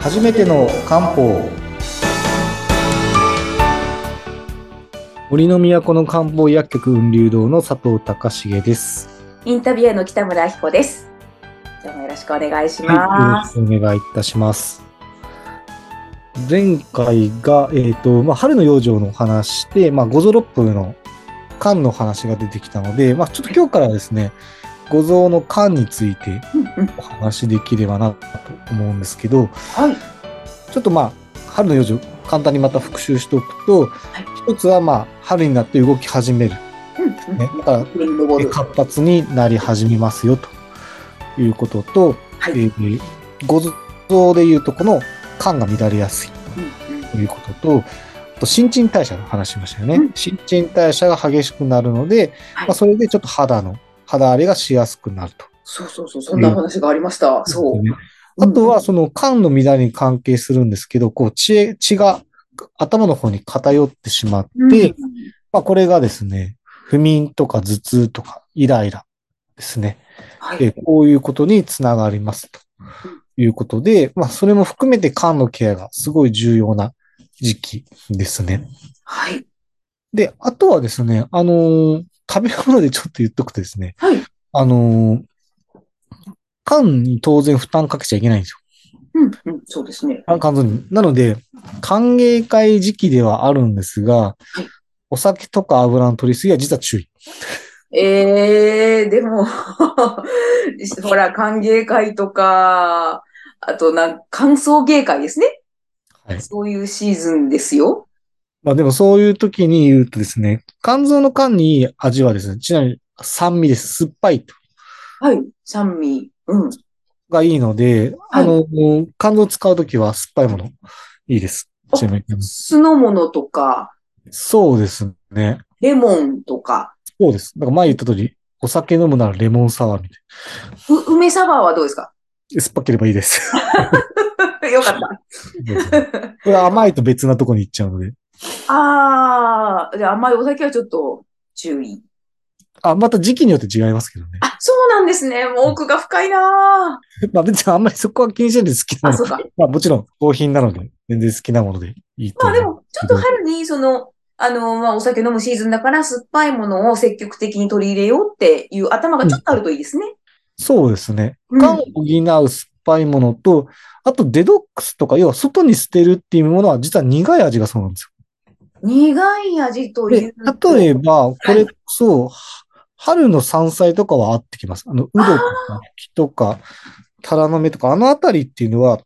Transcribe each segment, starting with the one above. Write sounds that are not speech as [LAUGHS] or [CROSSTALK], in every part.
初めての漢方森の都の漢方薬局雲流堂の佐藤隆重です。インタビュアーの北村明子です。今日もよろしくお願いしはい、よろます。しくお願いいたします。前回が、えっ、と、まあ、春の養生のお話で、まあ、五臓六腑の肝の話が出てきたので、まあ、ちょっと今日からですね、五臓の肝についてお話しできればなと思うんですけど、はい。ちょっとまあ、春の養生、簡単にまた復習しておくと、一つはまあ、春になって動き始める。うんうんね、だから。活発になり始めますよということと、はいえー五臓でいうとこの肝が乱れやすいということと、あと新陳代謝の話しましたよね。うん新陳代謝が激しくなるので、はいまあ、それでちょっと肌の、肌荒れがしやすくなると。そうそうそう、そんな話がありました。そう。ねあとは、その肝の乱れに関係するんですけど、こう血へ、血が頭の方に偏ってしまって、うんまあ、これがですね、不眠とか頭痛とかイライラですね。はい。えこういうことにつながりますということで、まあ、それも含めて肝のケアがすごい重要な時期ですね。はい。で、あとはですね、あのー食べ物でちょっと言っとくとですね、はい。あのー肝に当然負担かけちゃいけないんですよ。うんうん、そうですね。あ肝臓に。なので、歓迎会時期ではあるんですが、いお酒とか油の取りすぎは実は注意。えー、でも、[LAUGHS] ほら、歓迎会とか、あとなん、歓送迎会ですね。はいそういうシーズンですよ。まあでもそういう時に言うとですね、肝臓の肝にいい味はですね、ちなみに酸味です。酸っぱいとはい。酸味。うん。がいいので、はいあの、肝臓を使うときは酸っぱいものいいです。あちなみに酢の物とか、そうですね。レモンとか、そうです。だから前言った通り、お酒飲むならレモンサワーみたう梅サワーはどうですか？いな。酸っぱければいいです。[LAUGHS] よかった。[LAUGHS] これ甘いと別なとこに行っちゃうので。ああ、じゃあ甘いお酒はちょっと注意。あ、また時期によって違いますけどね。あ、そうなんですね。もう奥が深いな [LAUGHS] まあ別にあんまりそこは気にしないで好きなもの。そうか。[LAUGHS] まあもちろん好品なので、全然好きなものでいいと。まあでも、ちょっと春に、その、あの、まあお酒飲むシーズンだから酸っぱいものを積極的に取り入れようっていう頭がちょっとあるといいですね。そうですね。うん肝を補う酸っぱいものと、あとデドックスとか、要は外に捨てるっていうものは実は苦い味がそうなんです苦い味というと。、例えば、これこそ、は春の山菜とかは合ってきます。あの、ウドとか、木とか、タラの芽とか、あのあたりっていうのは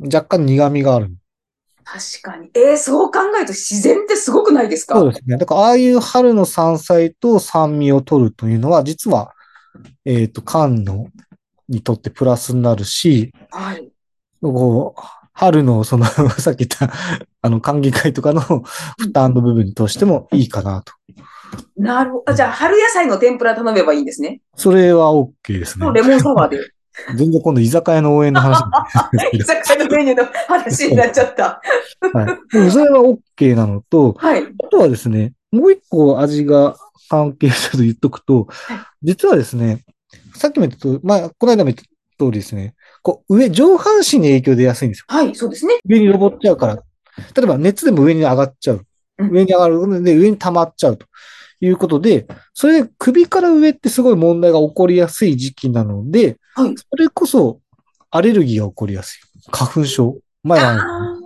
若干苦味がある。確かに。えー、そう考えると自然ってすごくないですか？そうですね。だから、ああいう春の山菜と酸味を取るというのは、実は、えっ、と、肝の、にとってプラスになるし、はい。こう、春の、その、[LAUGHS] さっき言った、あの、歓迎会とかの負担の部分としてもいいかなと。なるほど。あじゃあ、春野菜の天ぷら頼めばいいんですね。それは OK ですねと。レモンサワーで。[LAUGHS] 全然今度居酒屋の応援の話 [LAUGHS] 居酒屋のメニューの話になっちゃった。ど、はい。でもそれは OK なのと、はい。あとはですね、もう一個味が関係したと言っとくとはい、実はですね、さっきも言ったと、まあ、この間も言った通りですね、こう、上、上半身に影響出やすいんですよ。はい、そうですね。上に登っちゃうから。例えば熱でも上に上がっちゃう。うん上に上がるので上に溜まっちゃうということで、それで首から上ってすごい問題が起こりやすい時期なので、はい。それこそアレルギーが起こりやすい。花粉症。前はあ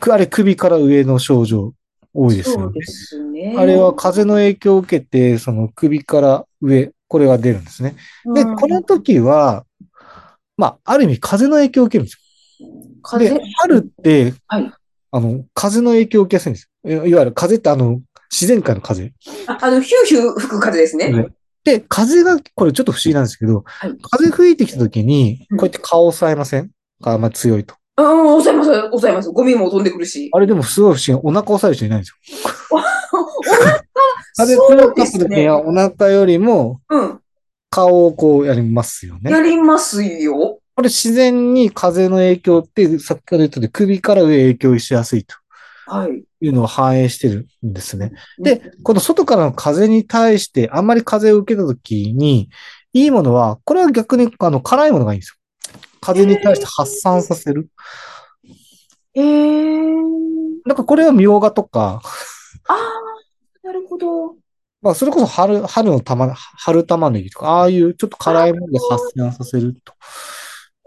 くあれ首から上の症状多いーですよねそうで。すね。あれは風の影響を受けて、その首から上、これが出るんですね。で、うんこの時は、まあ、ある意味風の影響を受けるんですよ。風？で、春って、はいあの、風の影響を受けやすいんですよ。いいわゆる風ってあの、自然界の風。ああの、ヒューヒュー吹く風ですね。で、風が、これちょっと不思議なんですけど、はい風吹いてきた時に、うんこうやって顔を押さえません？あんまり強いと。うん、抑えます、抑えます。ゴミも飛んでくるし。あれでもすごい不思議。お腹押さえる人いないんですよ。[LAUGHS] [LAUGHS] 風そう強かですねった時には。お腹よりもうん。顔をこうやりますよね。やりますよ。これ自然に風の影響って、さっきから言ったように首から上影響しやすいとはい。いうのを反映してるんですね。で、この外からの風に対してあんまり風を受けたときに、いいものは、これは逆にあの辛いものがいいんですよ。風に対して発散させる。へえ。なんかこれはみょうがとか、ああ、なるほど。まあそれこそ春、春の玉、春玉ねぎとか、ああいうちょっと辛いもので発散させると。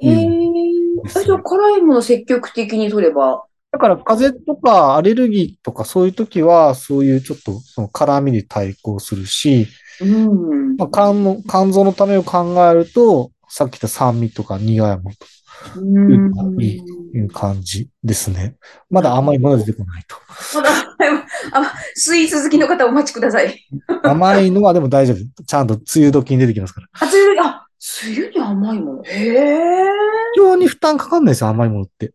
へえ。ですねあじゃあ辛いもの積極的に取れば。だから風邪とかアレルギーとかそういう時は、そういうちょっとその辛みに対抗するし、うん。まあ、肝の、肝臓のためを考えると、さっき言った酸味とか苦いものうん。いいという感じですね。まだ甘いものは出てこないと。まだ、あ、スイーツ好きの方お待ちください。甘いのはでも大丈夫。ちゃんと梅雨時に出てきますから。あ、梅雨に、あ、梅雨に甘いもの？へえ。非常に負担かかんないですよ、甘いものって。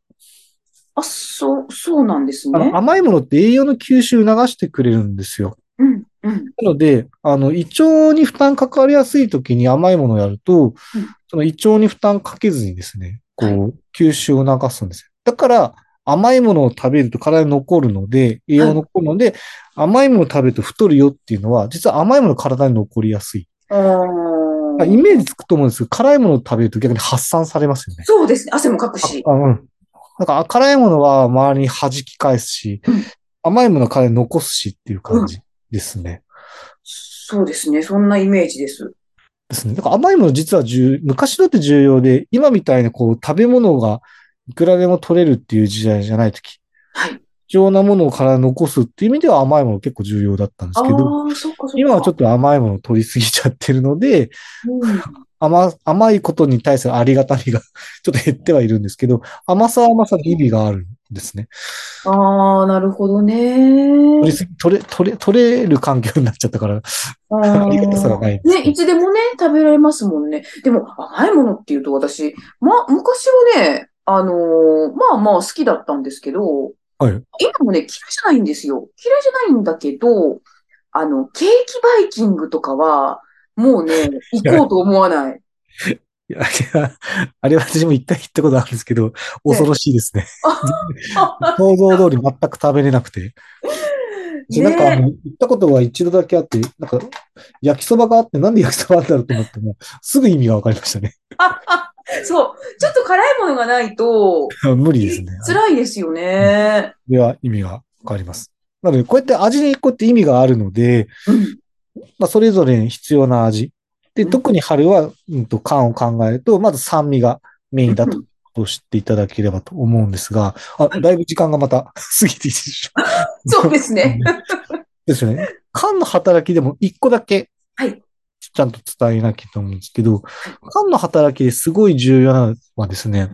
あ、そう、そうなんですね。甘いものって栄養の吸収促してくれるんですよ。うん、うん。なので、あの、胃腸に負担かかりやすい時に甘いものをやると、その胃腸に負担かけずにですね、こはう、吸収を促すんですよ。だから、甘いものを食べると体に残るので、栄養が残るので、甘いものを食べると太るよっていうのは、実は甘いものが体に残りやすい。イメージつくと思うんですけど、辛いものを食べると逆に発散されますよね。そうですね。汗もかくし。あうん。なんか辛いものは周りに弾き返すし、うん甘いものは体に残すしっていう感じですね。そうですね。そんなイメージです。ですね。だから甘いもの実は重、昔だって重要で、今みたいなこう食べ物がいくらでも取れるっていう時代じゃないとき、はい。貴重なものを体に残すっていう意味では甘いもの結構重要だったんですあけど、あ、そっかそっか。今はちょっと甘いものを取りすぎちゃってるので、うん甘、甘いことに対するありがたみが [LAUGHS] ちょっと減ってはいるんですけど、甘さは甘さで意味があるんですね。ああ、なるほど取ねり。すぎ、取れ、取れ、取れる環境になっちゃったから、あありがたさがないんですね、いつでもね、食べられますもんね。でも、甘いものっていうと私、ま、昔はね、あのーまあまあ好きだったんですけど、はい。今もね、嫌いじゃないんですよ。嫌いじゃないんだけど、あの、ケーキバイキングとかは、もうね、[LAUGHS] 行こうと思わない。いや、いやあれ私も一回行ったことあるんですけど、恐ろしいですね。[LAUGHS] 想像通り全く食べれなくて。でなんかあの、行ったことが一度だけあって、なんか、焼きそばがあって、なんで焼きそばなんだろうと思っても、すぐ意味がわかりましたね。[LAUGHS] [LAUGHS] そう。ちょっと辛いものがないと、[LAUGHS] 無理ですね。辛いですよね。では意味がわかります。なので、こうやって味にこうやって意味があるので、うん。まあ、それぞれに必要な味。で、うん特に春は、うんと、缶を考えると、まず酸味がメインだとう知っていただければと思うんですが、あ、はいだいぶ時間がまた [LAUGHS] 過ぎているでしょ。そうですね。ですよね。缶の働きでも一個だけ、はい。ちゃんと伝えなきゃと思うんですけど、缶の働きですごい重要なのはですね、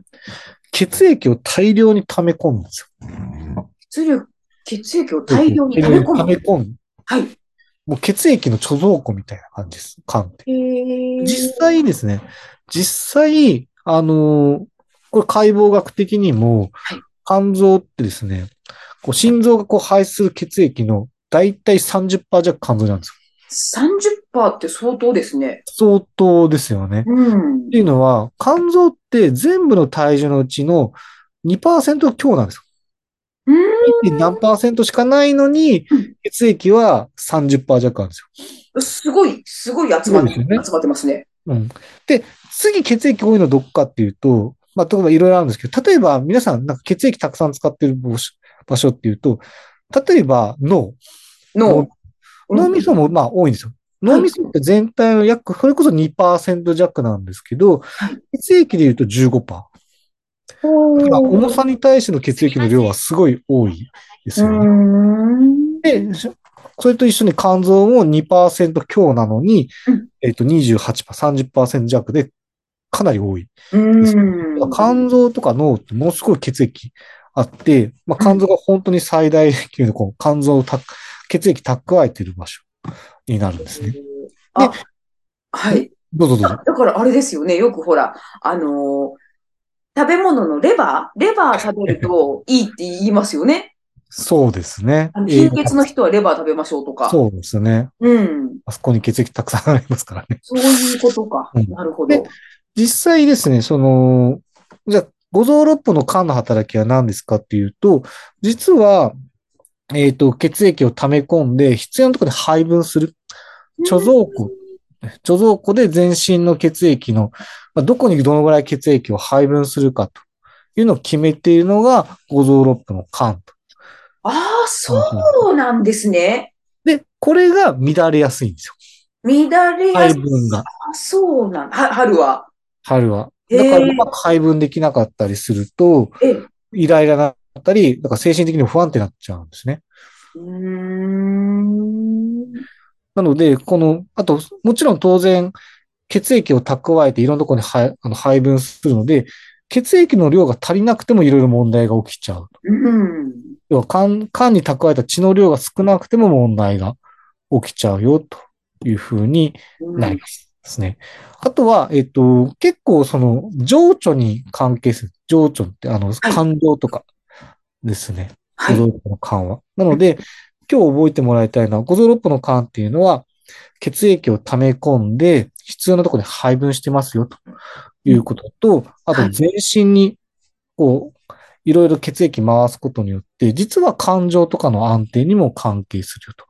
血液を大量に溜め込むんですよ。血流、血液を大量に溜め込溜めむ。込む。はい。もう血液の貯蔵庫みたいな感じです。缶って。実際ですね、実際、あのーこれ解剖学的にもはい、肝臓ってですね、こう心臓がこう排出する血液のだいたい30%弱肝臓なんですよ。30%って相当ですね。相当ですよね。うんって。いうのは、肝臓って全部の体重のうちの2%強なんですよ。うん。何パーセントしかないのにうん、血液は30%弱あるんですよ。すごい、すごい集まって、ね集まってますね。うん。で、次血液多いのはどっかっていうと、まあ、例えばいろいろあるんですけど、例えば皆さんなんか血液たくさん使ってる場所場所っていうと、例えば脳。脳。脳みそもまあ多いんですよ。脳みそって全体の約、それこそ2%弱なんですけど、い血液で言うと15%。だから重さに対しての血液の量はすごい多いですうよね。ん。で、それと一緒に肝臓も2%強なのに、うんえっと28%、30%弱でかなり多い。うん。肝臓とか脳ってものすごい血液あって、まあ、肝臓が本当に最大級のこう肝臓をた血液蓄えている場所になるんですね。あ、はい。どうぞどうぞ。だからあれですよね。よくほら、あのー食べ物のレバーレバー食べると [LAUGHS] いいって言いますよね。そうですね。貧血の人はレバー食べましょうとか。そうですね。うん。あそこに血液たくさんありますからね。そういうことか。うんなるほでど。実際ですね、その、じゃあ、五臓六腑の肝の働きは何ですかっていうと、実は、えっ、と、血液を溜め込んで必要なところで配分する。貯蔵庫。貯蔵庫で全身の血液の、まあどこにどのぐらい血液を配分するかというのを決めているのが五臓六腑の肝と。ああ、そうなんですね。で、これが乱れやすいんですよ。乱れや配すい。分が。あ、そうなん。は、春は？春は。だからうまく配分できなかったりすると、イライラだったり、だから精神的にも不安定になっちゃうんですね。ーん。なので、この、あと、もちろん当然、血液を蓄えていろんなところに配あの配分するので、血液の量が足りなくてもいろいろ問題が起きちゃう。うん。要は肝、肝に蓄えた血の量が少なくても問題が起きちゃうよというふうになりますですね。あとは、えっと、結構その情緒に関係する。情緒ってあの、感情とかですね。はい。の肝は。なので、今日覚えてもらいたいのは、五臓六腑の肝っていうのは、血液を溜め込んで、必要なところに配分してますよ、ということと、あとはい。全身に、こう、いろいろ血液回すことによって、実は感情とかの安定にも関係するよ、と。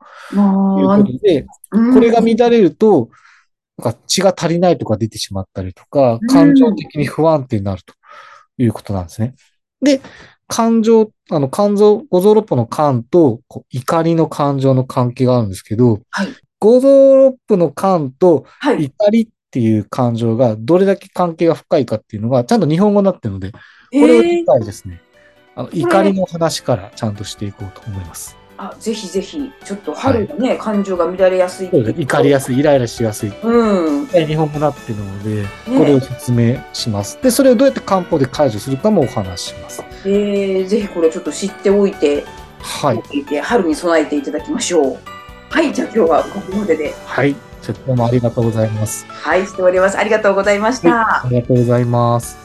いうまあことで、うん。これが乱れると、なんか血が足りないとか出てしまったりとかうん、感情的に不安定になるということなんですね。で、感情、あの、肝臓、五臓六腑の肝と怒りの感情の関係があるんですけど、はい。五臓六腑の肝とはい。怒りっていう感情がどれだけ関係が深いかっていうのがちゃんと日本語になってるので、これをえ理解ですね。あの怒りの話からちゃんとしていこうと思います。あ、ぜひぜひ、ちょっと春がね、感情が乱れやすい怒りやすい、イライラしやすい。うん。日本語になっているので、これを説明します。で、それをどうやって漢方で解除するかもお話しします。えー、ぜひこれちょっと知っておいて、はい。いて春に備えていただきましょう。はい、じゃあ今日はここまでで、はい。どうもありがとうございます。はい、しております。ありがとうございました。ありがとうございます。